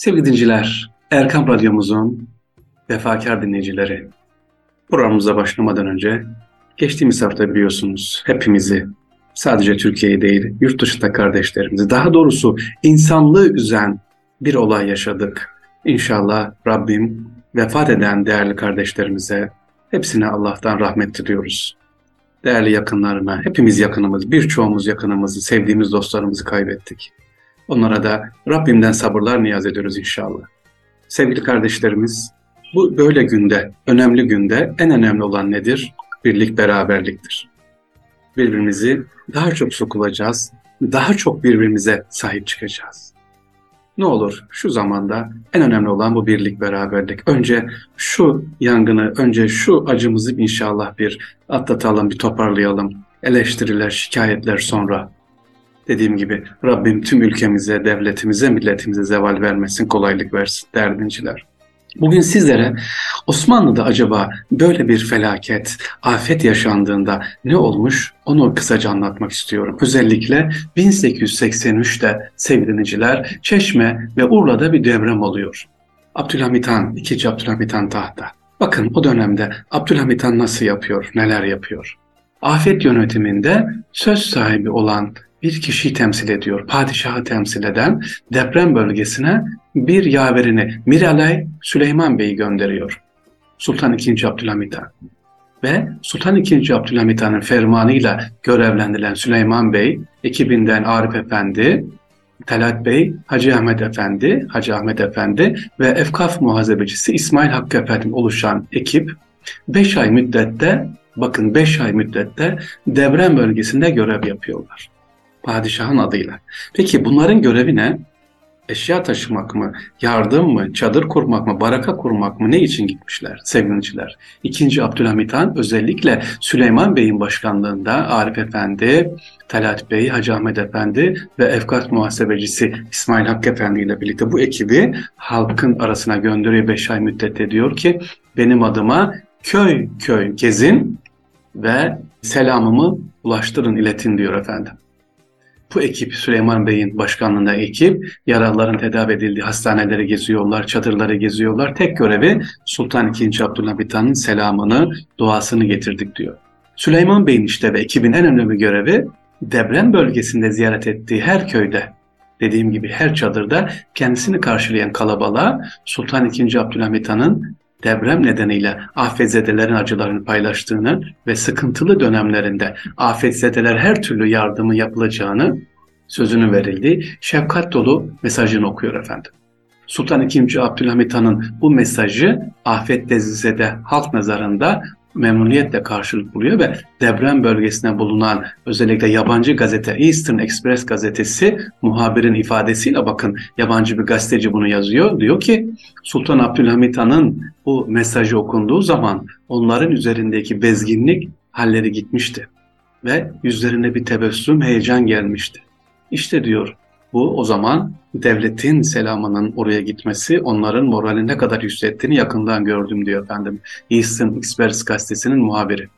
Sevgili dinciler, Erkam Radyomuzun vefakar dinleyicileri, programımıza başlamadan önce geçtiğimiz hafta biliyorsunuz hepimizi sadece Türkiye'yi değil yurt dışında kardeşlerimizi daha doğrusu insanlığı üzen bir olay yaşadık. İnşallah Rabbim vefat eden değerli kardeşlerimize hepsine Allah'tan rahmet diliyoruz. Değerli yakınlarına, hepimiz yakınımız, birçoğumuz yakınımızı, sevdiğimiz dostlarımızı kaybettik. Onlara da Rabbimden sabırlar niyaz ediyoruz inşallah. Sevgili kardeşlerimiz, bu böyle günde, önemli günde en önemli olan nedir? Birlik, beraberliktir. Birbirimizi daha çok sokulacağız, daha çok birbirimize sahip çıkacağız. Ne olur şu zamanda en önemli olan bu birlik, beraberlik. Önce şu yangını, önce şu acımızı inşallah bir atlatalım, bir toparlayalım. Eleştiriler, şikayetler sonra Dediğim gibi Rabbim tüm ülkemize, devletimize, milletimize zeval vermesin, kolaylık versin derdinciler. Bugün sizlere Osmanlı'da acaba böyle bir felaket, afet yaşandığında ne olmuş onu kısaca anlatmak istiyorum. Özellikle 1883'te sevgiliciler Çeşme ve Urla'da bir devrem oluyor. Abdülhamit Han, 2. Abdülhamit Han tahta. Bakın o dönemde Abdülhamit Han nasıl yapıyor, neler yapıyor. Afet yönetiminde söz sahibi olan bir kişiyi temsil ediyor. Padişahı temsil eden deprem bölgesine bir yaverini Miralay Süleyman Bey'i gönderiyor. Sultan II. Abdülhamit Han. Ve Sultan II. Abdülhamit Han'ın fermanıyla görevlendirilen Süleyman Bey, ekibinden Arif Efendi, Talat Bey, Hacı Ahmet Efendi, Hacı Ahmet Efendi ve Efkaf muhasebecisi İsmail Hakkı Efendi oluşan ekip 5 ay müddette, bakın 5 ay müddette deprem bölgesinde görev yapıyorlar padişahın adıyla. Peki bunların görevi ne? Eşya taşımak mı, yardım mı, çadır kurmak mı, baraka kurmak mı ne için gitmişler sevgiliciler? İkinci Abdülhamit Han özellikle Süleyman Bey'in başkanlığında Arif Efendi, Talat Bey, Hacı Ahmet Efendi ve Efkat muhasebecisi İsmail Hakkı Efendi ile birlikte bu ekibi halkın arasına gönderiyor beş ay müddette diyor ki benim adıma köy köy gezin ve selamımı ulaştırın iletin diyor efendim. Bu ekip Süleyman Bey'in başkanlığında ekip yaralıların tedavi edildiği hastaneleri geziyorlar, çadırları geziyorlar. Tek görevi Sultan II. Abdülhamit Han'ın selamını, duasını getirdik diyor. Süleyman Bey'in işte ve ekibin en önemli görevi deprem bölgesinde ziyaret ettiği her köyde dediğim gibi her çadırda kendisini karşılayan kalabalığa Sultan II. Abdülhamit Han'ın deprem nedeniyle afetzedelerin acılarını paylaştığını ve sıkıntılı dönemlerinde afetzedeler her türlü yardımı yapılacağını sözünü verildi. Şefkat dolu mesajını okuyor efendim. Sultan II. Abdülhamit Han'ın bu mesajı afetzede halk nazarında memnuniyetle karşılık buluyor ve deprem bölgesinde bulunan özellikle yabancı gazete Eastern Express gazetesi muhabirin ifadesiyle bakın yabancı bir gazeteci bunu yazıyor. Diyor ki Sultan Abdülhamit Han'ın bu mesajı okunduğu zaman onların üzerindeki bezginlik halleri gitmişti ve yüzlerine bir tebessüm, heyecan gelmişti. İşte diyor bu o zaman devletin selamının oraya gitmesi onların moralini ne kadar yükselttiğini yakından gördüm diyor efendim. Eastern Express gazetesinin muhabiri.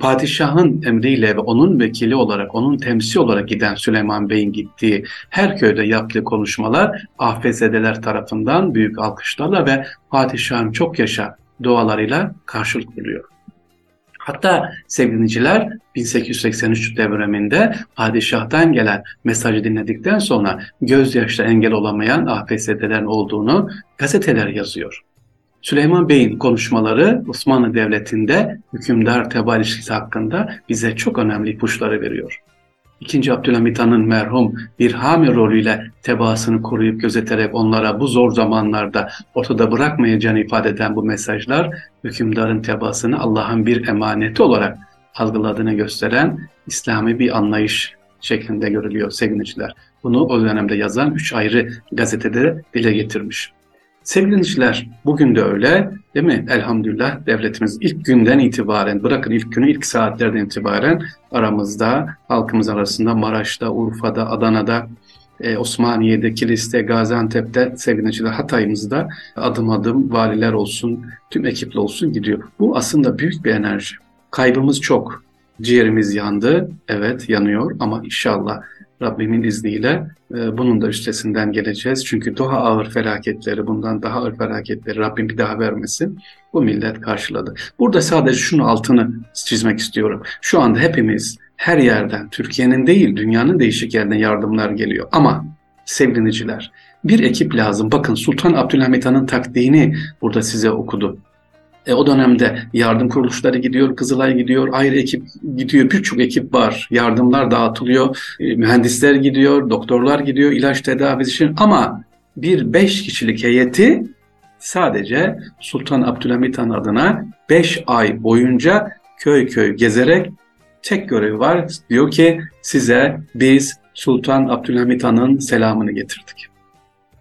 Padişahın emriyle ve onun vekili olarak, onun temsil olarak giden Süleyman Bey'in gittiği her köyde yaptığı konuşmalar afetzedeler tarafından büyük alkışlarla ve padişahın çok yaşa dualarıyla karşılık buluyor. Hatta sevgiliciler 1883 devreminde padişahtan gelen mesajı dinledikten sonra gözyaşla engel olamayan AFS'den olduğunu gazeteler yazıyor. Süleyman Bey'in konuşmaları Osmanlı Devleti'nde hükümdar teba ilişkisi hakkında bize çok önemli ipuçları veriyor. İkinci Abdülhamit Han'ın merhum bir hami rolüyle tebaasını koruyup gözeterek onlara bu zor zamanlarda ortada bırakmayacağını ifade eden bu mesajlar hükümdarın tebaasını Allah'ın bir emaneti olarak algıladığını gösteren İslami bir anlayış şeklinde görülüyor sevgiliciler. Bunu o dönemde yazan üç ayrı gazetede dile getirmiş. Sevgili dinleyiciler, bugün de öyle değil mi? Elhamdülillah devletimiz ilk günden itibaren, bırakın ilk günü ilk saatlerden itibaren aramızda, halkımız arasında Maraş'ta, Urfa'da, Adana'da, e, Osmaniye'de, Kilis'te, Gaziantep'te, sevgili Hatay'ımızda adım adım valiler olsun, tüm ekiple olsun gidiyor. Bu aslında büyük bir enerji. Kaybımız çok. Ciğerimiz yandı, evet yanıyor ama inşallah Rabbimin izniyle e, bunun da üstesinden geleceğiz. Çünkü daha ağır felaketleri, bundan daha ağır felaketleri Rabbim bir daha vermesin. Bu millet karşıladı. Burada sadece şunu altını çizmek istiyorum. Şu anda hepimiz her yerden, Türkiye'nin değil dünyanın değişik yerden yardımlar geliyor. Ama sevgiliciler bir ekip lazım. Bakın Sultan Abdülhamit Han'ın taktiğini burada size okudu. E, o dönemde yardım kuruluşları gidiyor, Kızılay gidiyor, ayrı ekip gidiyor, birçok ekip var. Yardımlar dağıtılıyor, e, mühendisler gidiyor, doktorlar gidiyor ilaç tedavisi için. Ama bir beş kişilik heyeti sadece Sultan Abdülhamit Han adına beş ay boyunca köy köy gezerek tek görevi var. Diyor ki size biz Sultan Abdülhamit Han'ın selamını getirdik.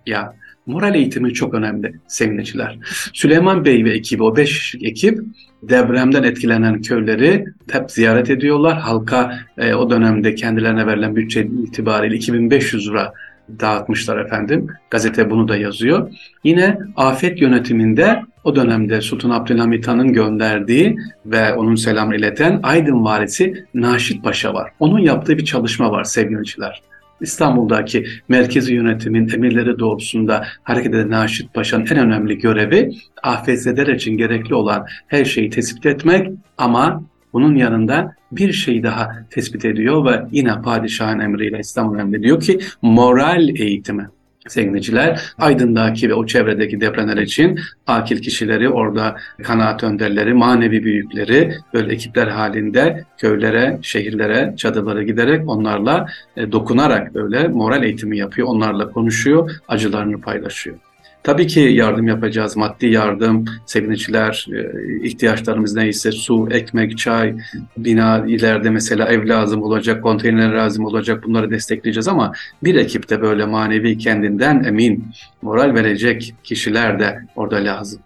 Ya moral eğitimi çok önemli sevgiliciler. Süleyman Bey ve ekibi o beş ekip depremden etkilenen köyleri hep ziyaret ediyorlar. Halka e, o dönemde kendilerine verilen bütçe itibariyle 2500 lira dağıtmışlar efendim. Gazete bunu da yazıyor. Yine afet yönetiminde o dönemde Sultan Abdülhamit Han'ın gönderdiği ve onun selam ileten Aydın valisi Naşit Paşa var. Onun yaptığı bir çalışma var sevgiliciler. İstanbul'daki merkezi yönetimin emirleri doğrultusunda hareket eden Naşit Paşa'nın en önemli görevi afetzedeler için gerekli olan her şeyi tespit etmek ama bunun yanında bir şey daha tespit ediyor ve yine padişahın emriyle İstanbul emri diyor ki moral eğitimi sevgiliciler Aydın'daki ve o çevredeki depremler için akil kişileri orada kanaat önderleri, manevi büyükleri böyle ekipler halinde köylere, şehirlere, çadırlara giderek onlarla e, dokunarak böyle moral eğitimi yapıyor. Onlarla konuşuyor, acılarını paylaşıyor. Tabii ki yardım yapacağız. Maddi yardım, sevinçler, e, ihtiyaçlarımız neyse su, ekmek, çay, bina ileride mesela ev lazım olacak, konteyner lazım olacak bunları destekleyeceğiz ama bir ekipte böyle manevi kendinden emin, moral verecek kişiler de orada lazım.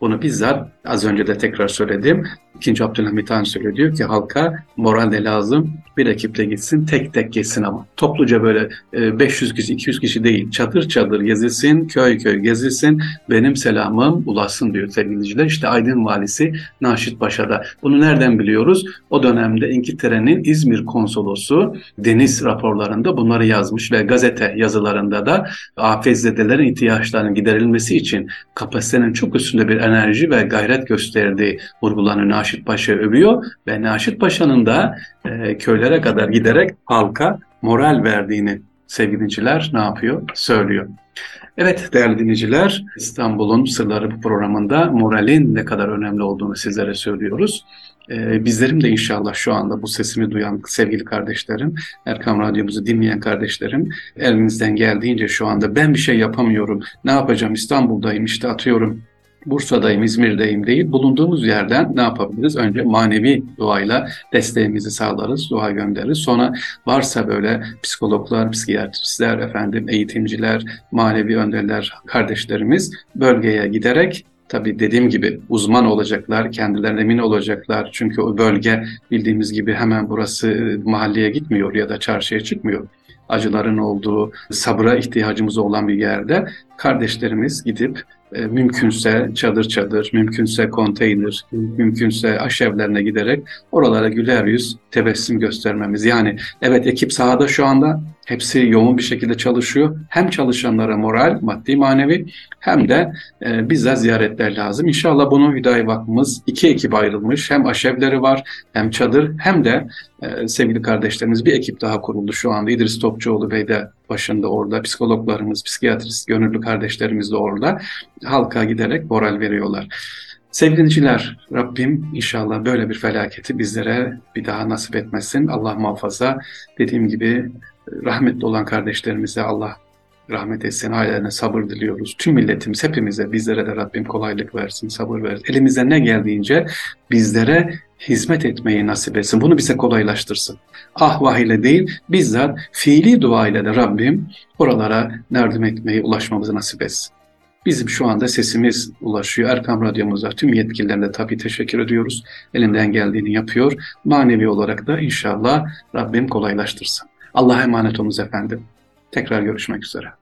Bunu bizzat az önce de tekrar söyledim. İkinci Abdülhamit Han söylüyor diyor ki halka moral de lazım. Bir ekiple gitsin tek tek gitsin ama. Topluca böyle 500 e, kişi 200 kişi değil çadır çadır gezilsin köy köy gezilsin benim selamım ulaşsın diyor sevgiliciler. İşte Aydın Valisi Naşit Paşa'da. Bunu nereden biliyoruz? O dönemde İngiltere'nin İzmir konsolosu deniz raporlarında bunları yazmış ve gazete yazılarında da afetzedelerin ihtiyaçlarının giderilmesi için kapasitenin çok üstünde bir enerji ve gayret gösterdiği vurgulanıyor. Naşit Paşa övüyor ve Naşit Paşa'nın da e, köylere kadar giderek halka moral verdiğini sevgiliciler ne yapıyor? Söylüyor. Evet değerli dinleyiciler, İstanbul'un Sırları bu programında moralin ne kadar önemli olduğunu sizlere söylüyoruz. Ee, bizlerim de inşallah şu anda bu sesimi duyan sevgili kardeşlerim, Erkam Radyomuzu dinleyen kardeşlerim, elinizden geldiğince şu anda ben bir şey yapamıyorum, ne yapacağım İstanbul'dayım işte atıyorum Bursa'dayım, İzmir'deyim değil. Bulunduğumuz yerden ne yapabiliriz? Önce manevi duayla desteğimizi sağlarız, dua göndeririz. Sonra varsa böyle psikologlar, psikiyatristler, efendim eğitimciler, manevi önderler, kardeşlerimiz bölgeye giderek Tabii dediğim gibi uzman olacaklar, kendilerine emin olacaklar. Çünkü o bölge bildiğimiz gibi hemen burası mahalleye gitmiyor ya da çarşıya çıkmıyor acıların olduğu, sabıra ihtiyacımız olan bir yerde kardeşlerimiz gidip e, mümkünse çadır çadır, mümkünse konteyner, mümkünse aşevlerine giderek oralara güler yüz tebessüm göstermemiz. Yani evet ekip sahada şu anda hepsi yoğun bir şekilde çalışıyor. Hem çalışanlara moral, maddi manevi hem de e, bizzat ziyaretler lazım. İnşallah bunu Hüdayi Vakfımız iki ekip ayrılmış. Hem aşevleri var hem çadır hem de e, sevgili kardeşlerimiz bir ekip daha kuruldu şu anda. İdris Topçuoğlu Bey de başında orada. Psikologlarımız, psikiyatrist, gönüllü kardeşlerimiz de orada. Halka giderek moral veriyorlar. Sevgili dinleyiciler, Rabbim inşallah böyle bir felaketi bizlere bir daha nasip etmesin. Allah muhafaza. Dediğim gibi rahmetli olan kardeşlerimize Allah rahmet etsin, ailelerine sabır diliyoruz. Tüm milletimiz, hepimize, bizlere de Rabbim kolaylık versin, sabır versin. Elimize ne geldiğince bizlere hizmet etmeyi nasip etsin. Bunu bize kolaylaştırsın. Ah vah ile değil, bizzat fiili dua ile de Rabbim oralara yardım etmeyi, ulaşmamızı nasip etsin. Bizim şu anda sesimiz ulaşıyor. Erkam Radyomuza tüm yetkililerine tabii teşekkür ediyoruz. Elinden geldiğini yapıyor. Manevi olarak da inşallah Rabbim kolaylaştırsın. Allah'a emanet olunuz efendim. Tekrar görüşmek üzere.